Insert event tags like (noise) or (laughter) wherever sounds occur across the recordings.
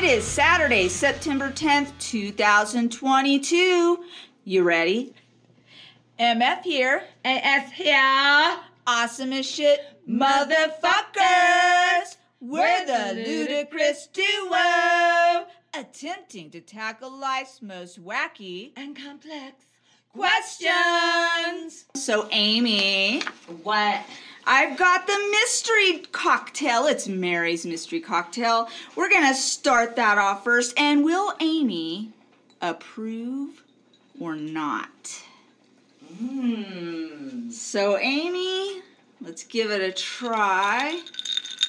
It is Saturday, September 10th, 2022. You ready? MF here. AF here. Awesome as shit, motherfuckers. We're the ludicrous duo, attempting to tackle life's most wacky and complex questions. So, Amy, What? I've got the mystery cocktail. It's Mary's mystery cocktail. We're going to start that off first. And will Amy approve or not? Hmm. So, Amy, let's give it a try.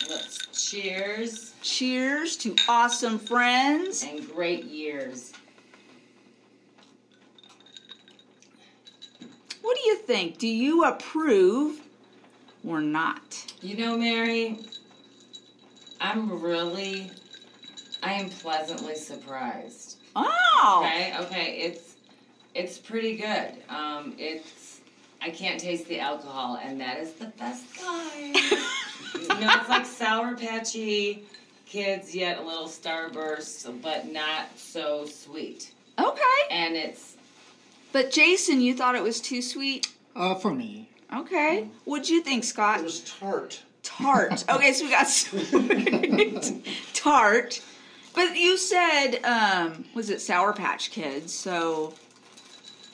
Let's cheers Cheers to awesome friends. and great years. What do you think? Do you approve or not? You know, Mary, I'm really, I am pleasantly surprised. Oh, Okay, okay, it's, it's pretty good. Um, it's, I can't taste the alcohol, and that is the best kind. (laughs) you know, it's like Sour Patchy Kids, yet a little Starburst, but not so sweet. okay. And it's But Jason, you thought it was too sweet? Uh, for me, Okay. What'd you think, Scott? It was tart. tart. (laughs) Okay, so we got sweet, (laughs) tart. But you said, um, was it Sour Patch Kids? So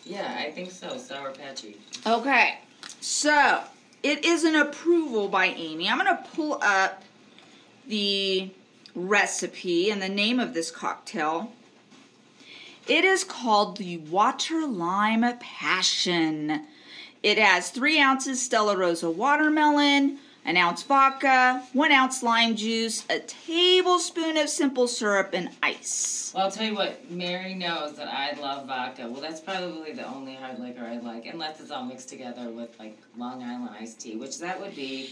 Yeah, I think so. Sour Patchy. okay, so it is an approval by Amy. I'm gonna pull up the recipe and the name of this cocktail. It is called the Water Lime Passion. It has three ounces Stella Rosa watermelon, an ounce vodka, one ounce lime juice, a tablespoon of simple syrup, and ice. Well, I'll tell you what. Mary knows that I love vodka. Well, that's probably the only hard liquor I like, unless it's all mixed together with like Long Island iced tea, which that would be.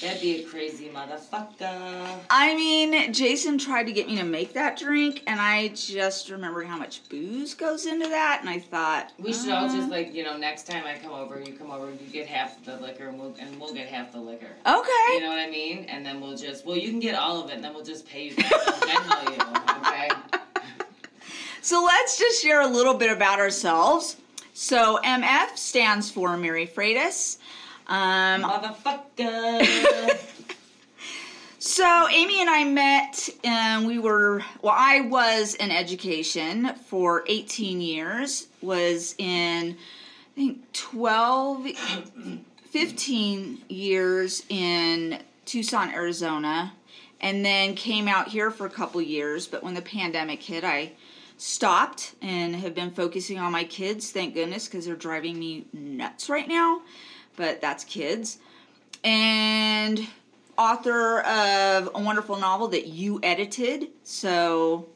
That'd be a crazy motherfucker. I mean, Jason tried to get me to make that drink, and I just remembered how much booze goes into that, and I thought We should all uh, just like you know next time I come over, you come over, you get half the liquor, and we'll and we'll get half the liquor. okay. You know what I mean? And then we'll just well, you can get all of it, and then we'll just pay you okay? (laughs) So let's just share a little bit about ourselves. So MF stands for Mary Freitas. Um, Motherfucker. (laughs) so Amy and I met, and we were well. I was in education for 18 years. Was in I think 12, 15 years in Tucson, Arizona, and then came out here for a couple years. But when the pandemic hit, I stopped and have been focusing on my kids. Thank goodness, because they're driving me nuts right now. But that's kids. And author of a wonderful novel that you edited. So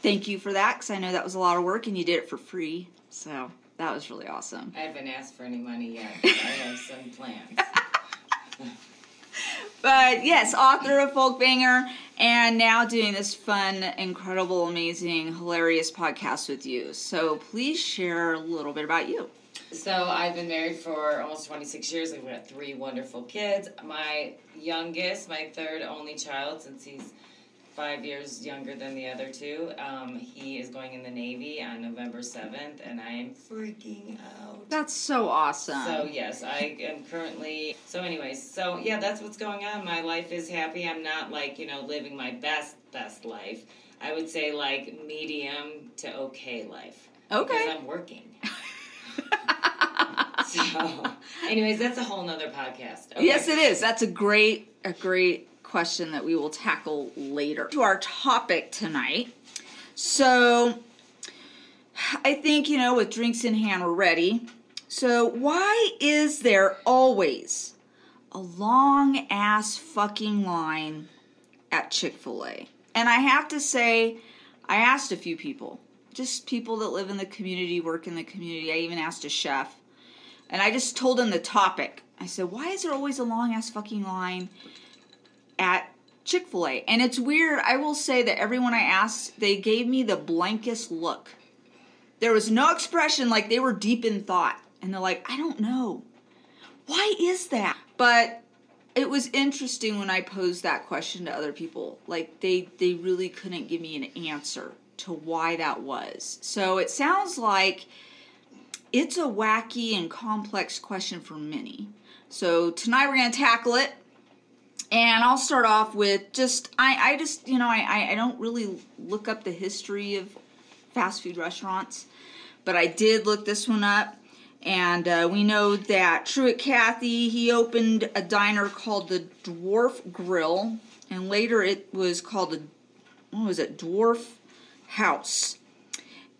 thank you for that, because I know that was a lot of work and you did it for free. So that was really awesome. I haven't asked for any money yet. but (laughs) I have some plans. (laughs) But yes, author of Folk Banger, and now doing this fun, incredible, amazing, hilarious podcast with you. So please share a little bit about you. So I've been married for almost 26 years. I've got three wonderful kids. My youngest, my third only child, since he's five years younger than the other two, um, he is going in the Navy on November 7th, and I am freaking out. That's so awesome. So yes, I am currently. So anyways, so yeah, that's what's going on. My life is happy. I'm not like you know living my best best life. I would say like medium to okay life. Okay. Because I'm working. So, (laughs) anyways, that's a whole nother podcast. Okay. Yes, it is. That's a great, a great question that we will tackle later. To our topic tonight. So, I think, you know, with drinks in hand, we're ready. So, why is there always a long ass fucking line at Chick fil A? And I have to say, I asked a few people, just people that live in the community, work in the community. I even asked a chef. And I just told them the topic. I said, why is there always a long ass fucking line at Chick fil A? And it's weird. I will say that everyone I asked, they gave me the blankest look. There was no expression like they were deep in thought. And they're like, I don't know. Why is that? But it was interesting when I posed that question to other people. Like they they really couldn't give me an answer to why that was. So it sounds like it's a wacky and complex question for many. So tonight we're going to tackle it. And I'll start off with just I, I just you know I, I don't really look up the history of fast food restaurants, but I did look this one up. And uh, we know that Truett Cathy, he opened a diner called the Dwarf Grill, and later it was called the, what was it, Dwarf House.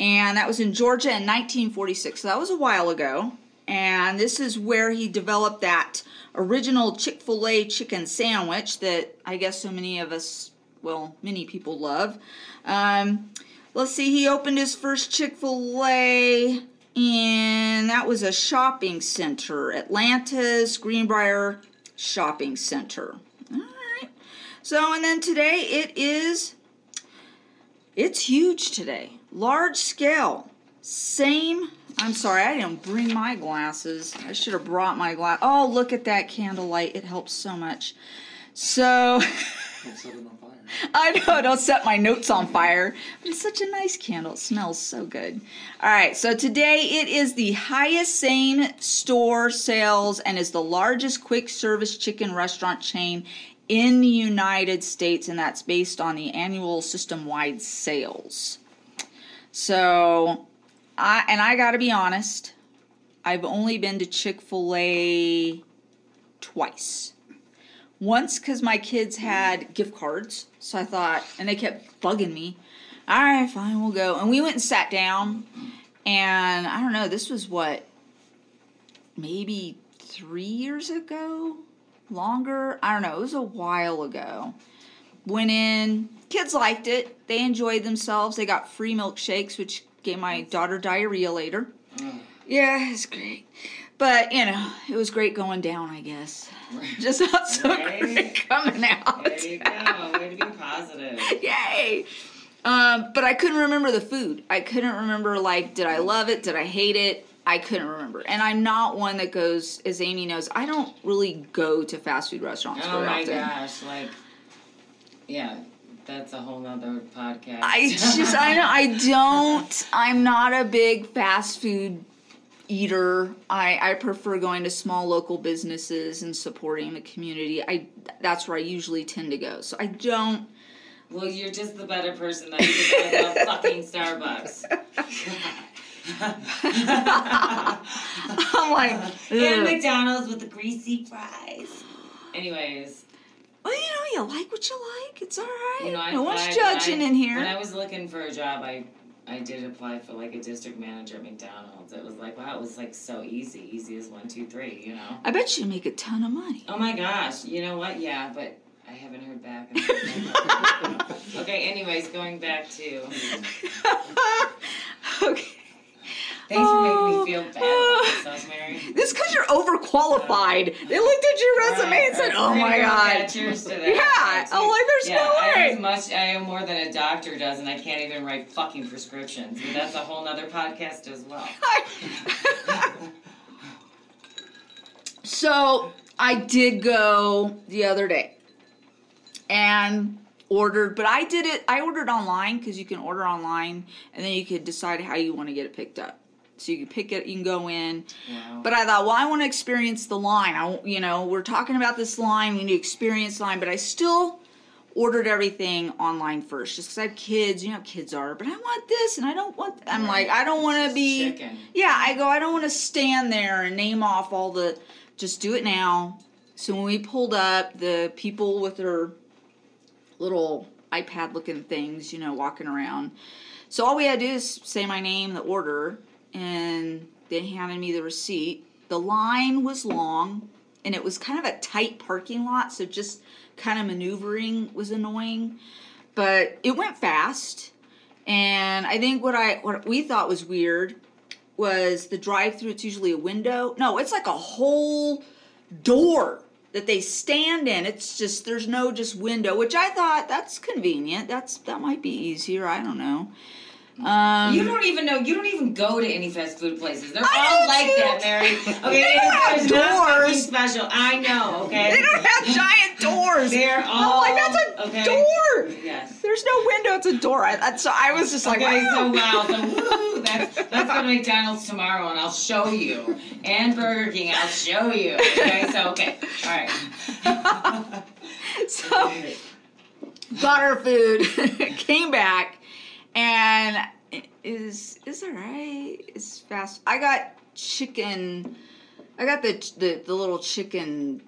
And that was in Georgia in 1946. So that was a while ago. And this is where he developed that original Chick fil A chicken sandwich that I guess so many of us, well, many people love. Um, let's see, he opened his first Chick fil A and that was a shopping center, Atlanta's Greenbrier Shopping Center. All right. So, and then today it is, it's huge today, large scale, same. I'm sorry, I didn't bring my glasses. I should have brought my glass. Oh, look at that candlelight. It helps so much. So, Don't set it on fire. (laughs) I know, don't set my notes on fire. But it's such a nice candle. It smells so good. All right, so today it is the highest same store sales and is the largest quick service chicken restaurant chain in the United States, and that's based on the annual system wide sales. So, I and I got to be honest, I've only been to Chick fil A twice. Once because my kids had gift cards so i thought and they kept bugging me all right fine we'll go. And we went and sat down and i don't know this was what maybe three years ago? Longer? I don't know it was a while ago. Went in kids liked it they enjoyed themselves they got free milkshakes which gave my daughter diarrhea later yeah it's great but you know it was great going down i guess (laughs) just not so Right. great coming out There you go. Way to be positive. (laughs) Yay! Um, but I couldn't remember the food. I couldn't remember like, did I love it? Did I hate it? I couldn't remember. And I'm not one that goes, as Amy knows, I don't really go to fast food restaurants Oh my often. gosh, like, yeah, that's a whole nother podcast. I (laughs) just, I know, I don't. I'm not a big fast food eater. I, I prefer going to small local businesses and supporting the community. I that's where I usually tend to go. So I don't. well, you're just the better person that you love fucking Starbucks. (laughs) I'm like, and. McDonald's with the greasy fries. Anyways, Well, you know, you like what you like. It's all right. you know, I no one's applied- judging I- in here. When I was looking for a job, I I did apply for like a district manager at McDonald's. It was like wow, it was like so easy, easy as one, two, three. You know. I bet you make a ton of money. Oh my gosh, you know what? Yeah, but I haven't heard back. (laughs) okay, anyways, going back to. (laughs) okay. Thanks for making Oh. me feel bad myself, Mary. (laughs) This because you're overqualified. They looked at your resume and said, "Oh my god." back. Cheers to that. Yeah. I'm like, there's yeah, no I way. as much I am more than a doctor does, and I can't even write fucking prescriptions. But that's a whole nother podcast as well. (laughs) so I did go the other day and ordered, but I did it. I ordered online because you can order online, and then you could decide how you want to get it picked up. So you can pick it, you can go in. Wow. But I thought, well, I want to experience the line. I, you know, we're talking about this line. We need to experience the line, but I still ordered everything online first, just because I have kids. You know, how kids are. But I want this, and I don't want. I'm like, I don't want to be. chicken. Yeah, I go. I don't want to stand there and name off all the. Just do it now. So when we pulled up, the people with their little iPad-looking things, you know, walking around. So all we had to do is say my name, the order, and they handed me the receipt. The line was long, and it was kind of a tight parking lot, so just kind of maneuvering was annoying. But it went fast, and I think what I what we thought was weird was the drive-through. It's usually a window. No, it's like a whole door that they stand in. It's just there's no just window, which I thought that's convenient. That's that might be easier. I don't know. Um, You don't even know. You don't even go to any fast food places. They're I all like that, Mary. (laughs) Okay, They don't have there's doors. special. I know. Okay. they don't have giant doors. They're I'm all. like, that's a okay. door. Yes. There's no window. It's a door. I, that's, so I was just like, Okay, so wow. wow, so (laughs) woo, that's let's to McDonald's tomorrow and I'll show you. And Burger King, I'll show you. Okay, so okay, all right. (laughs) so got food, came back, and it is is alright. It's fast. I got chicken. I got the the the little chicken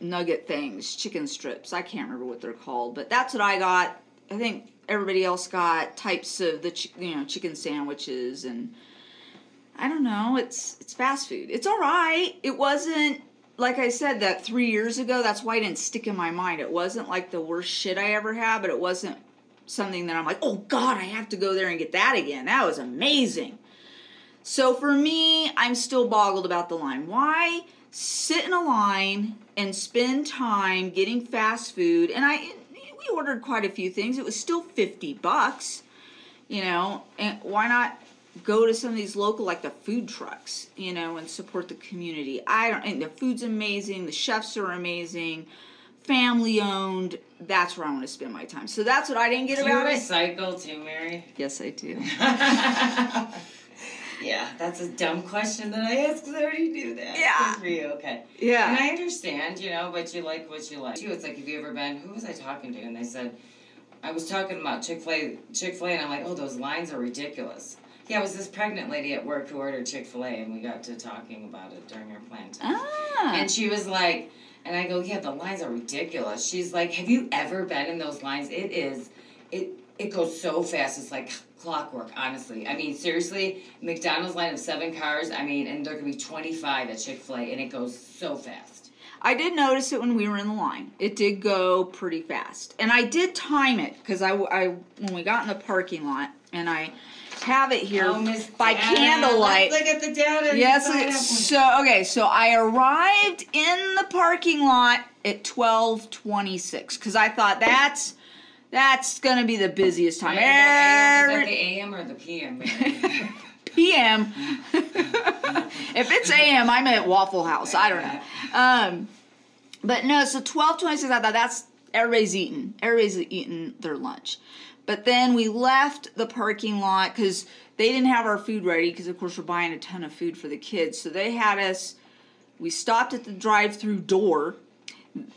nugget things, chicken strips. I can't remember what they're called, but that's what I got. I think everybody else got types of the chi- you know chicken sandwiches and I don't know. It's it's fast food. It's all right. It wasn't like I said that three years ago. That's why it didn't stick in my mind. It wasn't like the worst shit I ever had, but it wasn't something that I'm like, oh God, I have to go there and get that again. That was amazing. So for me, I'm still boggled about the line. Why sit in a line and spend time getting fast food? And I we ordered quite a few things. It was still 50 bucks, you know, and why not go to some of these local like the food trucks, you know, and support the community. I don't and the food's amazing, the chefs are amazing, family owned. That's where I want to spend my time. So that's what I didn't get Do you about it. recycle too, Mary? Yes, I do. (laughs) yeah, that's a dumb question that I asked because I already knew that. Yeah. Good for you. Okay. Yeah. And I understand, you know, but you like what you like. Too, It's like, have you ever been? Who was I talking to? And they said, I was talking about Chick Fil A, Chick Fil A, and I'm like, oh, those lines are ridiculous. Yeah, it was this pregnant lady at work who ordered Chick Fil A, and we got to talking about it during our plan time. Ah. And she was like, and I go, yeah, the lines are ridiculous. She's like, have you ever been in those lines? It is, it it goes so fast. It's like clockwork, honestly. I mean, seriously, McDonald's line of seven cars. I mean, and there could be twenty five at Chick Fil A, and it goes so fast. I did notice it when we were in the line. It did go pretty fast, and I did time it because I, I when we got in the parking lot, and I have it here Oh, by candlelight. Let's look at the data. Yes, Sign it's- up. so okay. So I arrived in the parking lot at twelve twenty six because I thought that's that's gonna be the busiest time. Is that the AM or the PM? (laughs) PM. (laughs) if it's AM, I'm at Waffle House. I don't know. Um, but no, so twelve twenty six. I thought that's everybody's eating. Everybody's eating their lunch. But then we left the parking lot because they didn't have our food ready. Because of course we're buying a ton of food for the kids. So they had us. We stopped at the drive-through door.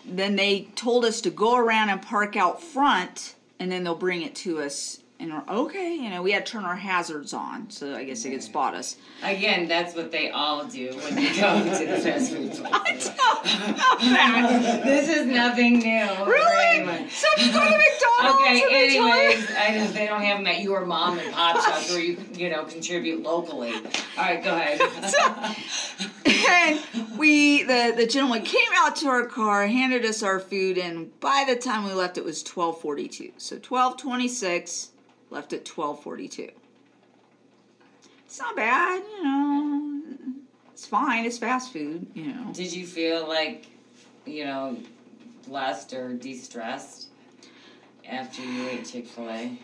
Then they told us to go around and park out front, and then they'll bring it to us. And we're okay, you know, we had to turn our hazards on, so I guess they could spot us. Again, that's what they all do when you go to the (laughs) fast food place. that. this is nothing new. Really? So you go to McDonald's, Okay, and they tell anyways, I know they don't have them at your mom and pop (laughs) shops where you, you know, contribute locally. All right, go ahead. (laughs) and we the the gentleman came out to our car, handed us our food, and by the time we left, it was twelve forty two. So twelve twenty six, left at twelve forty two. It's not bad, you know. It's fine. It's fast food, you know. Did you feel like, you know, blessed or de-stressed after you ate Chick-fil-A?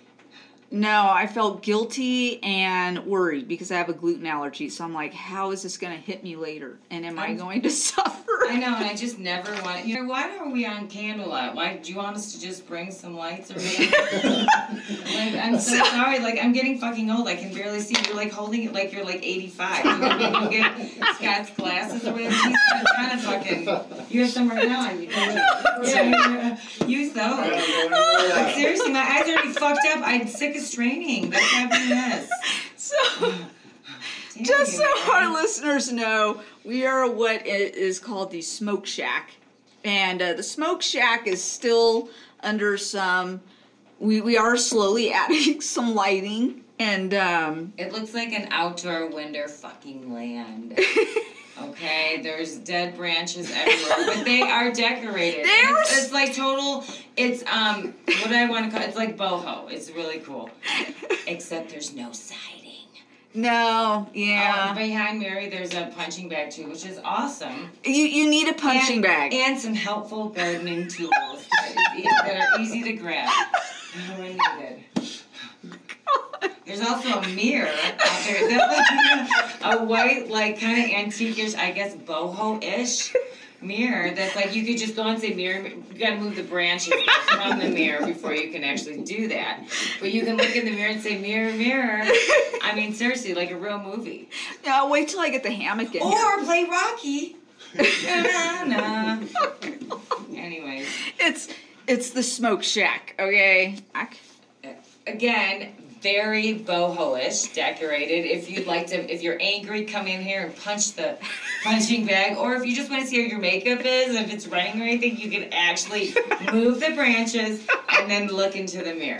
No, I felt guilty and worried because I have a gluten allergy. So I'm like, how is this going to hit me later? And am I I'm- going to (laughs) suffer? I know, and I just never want. You know, why are we on candlelight? Why do you want us to just bring some lights or whatever? (laughs) like, I'm so sorry. Like, I'm getting fucking old. I can barely see. You're like holding it like you're like 85. You want me to get Scott's glasses or whatever? He's trying to fucking. You have some right now. and You can yeah, use those. Seriously, my eyes are already fucked up. I'm sick of straining. That's this. So, just so man. our listeners know, we are what i- called the Smoke Shack. And uh, the Smoke Shack is still under some. We, we are slowly (laughs) adding some lighting. And um, It looks like an outdoor winter fucking land. (laughs) Okay, there's dead branches everywhere, but they are decorated. (laughs) It's, it's like total. It's um, what do I want to call? It's like boho. It's really cool, except there's no siding. no, yeah. Oh, behind Mary, there's a punching bag too, which is awesome. you, you need a punching and, bag. and some helpful gardening tools that, that are easy to grab needed. Also a mirror out there. (laughs) That's like a white, like kind of antique-ish, I guess boho-ish mirror. That's like you could just go and say mirror. You gotta move the branches from the mirror before you can actually do that. But you can look in the mirror and say mirror, mirror. I mean, seriously, like a real movie. Now wait till I get the hammock in here. Or play Rocky. na, na. Anyways, It's it's the smoke shack, okay? Again, very boho-ish decorated. If you'd like to, if you're angry, come in here and punch the punching bag. Or if you just want to see how your makeup is, if it's raining or anything, you can actually move the branches and then look into the mirror.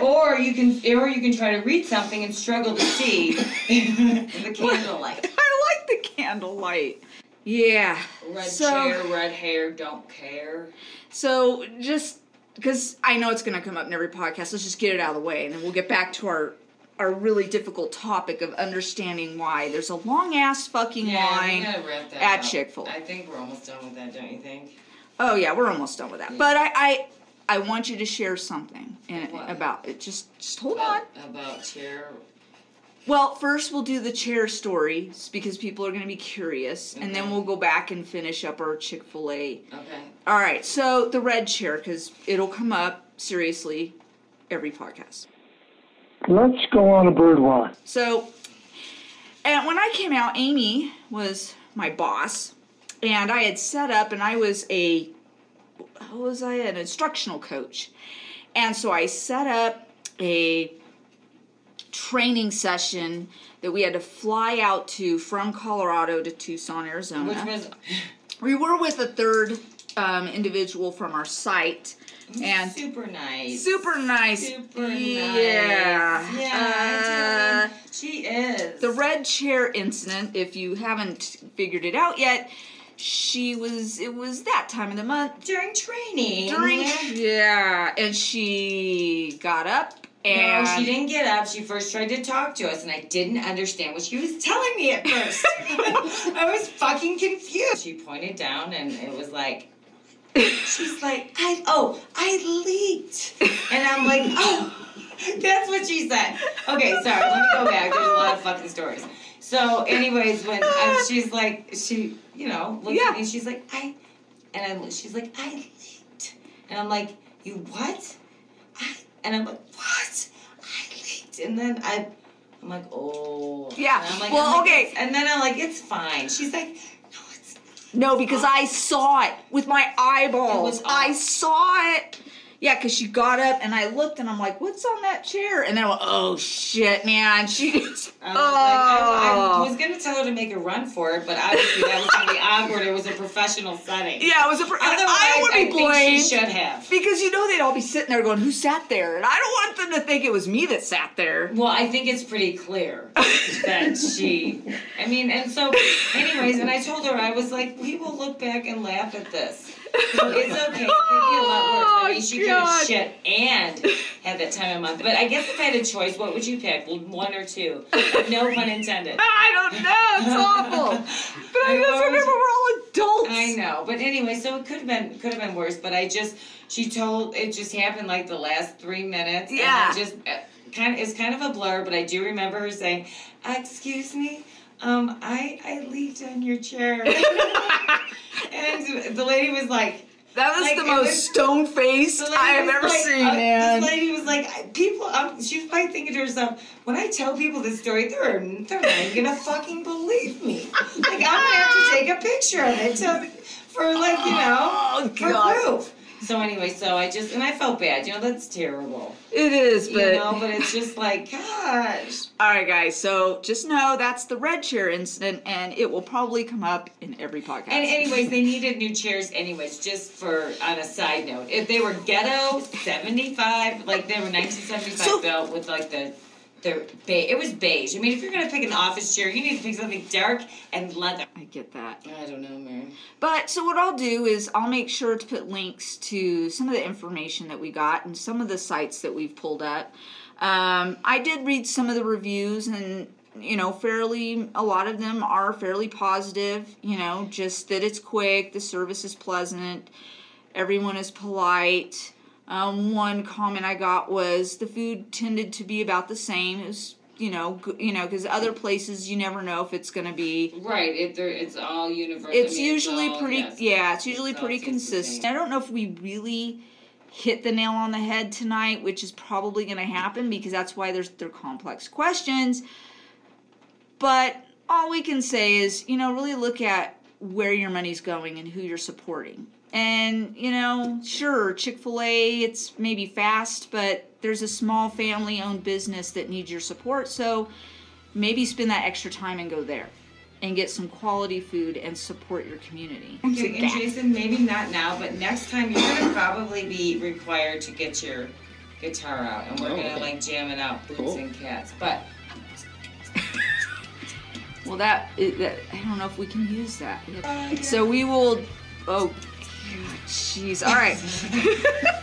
Or you can, or you can try to read something and struggle to see in the candlelight. (laughs) I like the candlelight. Yeah. Red so, chair, red hair, don't care. So just because I know it's going to come up in every podcast, let's just get it out of the way, and then we'll get back to our our really difficult topic of understanding why there's a long ass fucking Yeah, line. gotta wrap that at. Chick-fil-A. I think we're almost done with that, don't you think? Oh yeah, we're almost done with that. But I I, I want you to share something in, about it. Just just hold on. About, about chair. Well, first we'll do the chair stories because people are going to be curious, and then we'll go back and finish up our Chick Fil A. Okay. All right, so the red chair because it'll come up seriously every podcast. Let's go on a bird walk. So, and when I came out, Amy was my boss, and I had set up, and I was a, how was I, an instructional coach, and so I set up a training session that we had to fly out to from Colorado to Tucson, Arizona. Which was we were with a third um, individual from our site, and super nice. super nice. Super nice. Yeah. Yeah, Uh, she is. the red chair incident if you haven't figured it out yet she was it was that time of the month during training. during Yeah. yeah and she got up and No, she didn't get up. She first tried to talk to us, and I didn't understand what she was telling me at first. (laughs) (laughs) I was fucking confused. She pointed down, and it was like, she's like, I oh, I leaked, and I'm like, oh, that's what she said. Okay, sorry. Let me go back. There's a lot of fucking stories. So, anyways, when um, she's like, she, you know, looks Yeah. at me, and she's like, I, and I'm, she's like, I leaked, and I'm like, you what? I, and I'm like, what? I leaked. And then I, I'm like, oh. Yeah, And I'm like, well, I'm like, okay. And then I'm like, it's fine. She's like, no, it's not. no because i saw it with my eyeballs It was i saw it yeah because she got up and i looked and i'm like what's on that chair and then i went oh shit man (laughs) she just I was, like, I, I oh was gonna tell her to make a run for it, but obviously that was gonna be (laughs) awkward. It was a professional setting. yeah it was a pr- Otherwise, i would be blamed she should have. Because you know they'd all be sitting there going, "Who sat there?" And I don't want them to think it was me that sat there. Well, I think it's pretty clear (laughs) that she. I mean, and so, anyways, and I told her I was like, we will look back and laugh at this. It's okay. It could be a lot worse. I mean, she could have God. shit and had that time of month. But I guess if I had a choice, what would you pick? One or two? No pun intended. (laughs) I don't know. It's awful. But I I just remember we're all adults. I know, but anyway, so it could have been could have been worse. But I just she told it just happened like the last three minutes. Yeah. and just uh, kind of it's kind of a blur, but I do remember her saying, "Excuse me, um, I I leaked on your chair," (laughs) and the lady was like. That was Like, the most was- stone faced I have ever like, seen, uh, man. This lady was like, people. Um, she was probably thinking to herself, when I tell people this story, they're they're not gonna fucking believe me. Like I'm gonna have to take a picture of it to, for like you know Oh, for proof. So anyway, so I just and I felt bad. You know that's terrible. It is, but you know, but it's just like gosh. (laughs) all right, guys. So just know that's the red chair incident, and it will probably come up in every podcast. And anyways, they needed new chairs. Anyways, just for on a side note, if they were ghetto seventy five, like they were nineteen seventy five So- built with like the. The beige. It was beige. I mean, if you're gonna pick an office chair, you need to pick something dark and leather. I get that. I don't know, Mary. But so what I'll do is I'll make sure to put links to some of the information that we got and some of the sites that we've pulled up. Um, I did read some of the reviews and you know fairly a lot of them are fairly positive. You know, just that it's quick, the service is pleasant, everyone is polite. Um, one comment I got was the food tended to be about the same. It was, you know, g- you know, because other places you never know if it's going to be. Right. It, there, it's all universal. I It's mean, usually all- pretty, yes. yeah, it's usually It's pretty consistent. I don't know if we really hit the nail on the head tonight, which is probably going to happen because that's why there's they're complex questions. But all we can say is, you know, really look at where your money's going and who you're supporting. And, you know, sure, Chick fil A, it's maybe fast, but there's a small family owned business that needs your support. So maybe spend that extra time and go there and get some quality food and support your community. Okay, and Jason, maybe not now, but next time you're gonna probably be required to get your guitar out, and we're Oh, gonna like jam it out, boots Cool. and cats. But Well, that, that, I don't know if we can use that. Uh, we have- So we will. Oh, jeez. All right.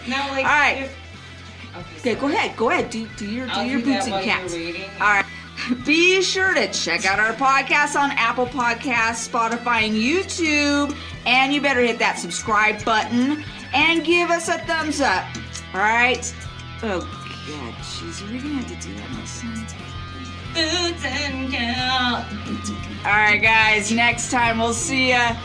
(laughs) now, like, All right. if- Okay, go ahead. Go ahead. Do do your do I'll your do boots and cats. All right. Be sure to check out our podcast on Apple Podcasts, Spotify, and YouTube. And you better hit that subscribe button and give us a thumbs up. All right. Oh God, jeez, are we gonna have to do that next time? Boots and cats. All right, guys. Next time we'll see ya.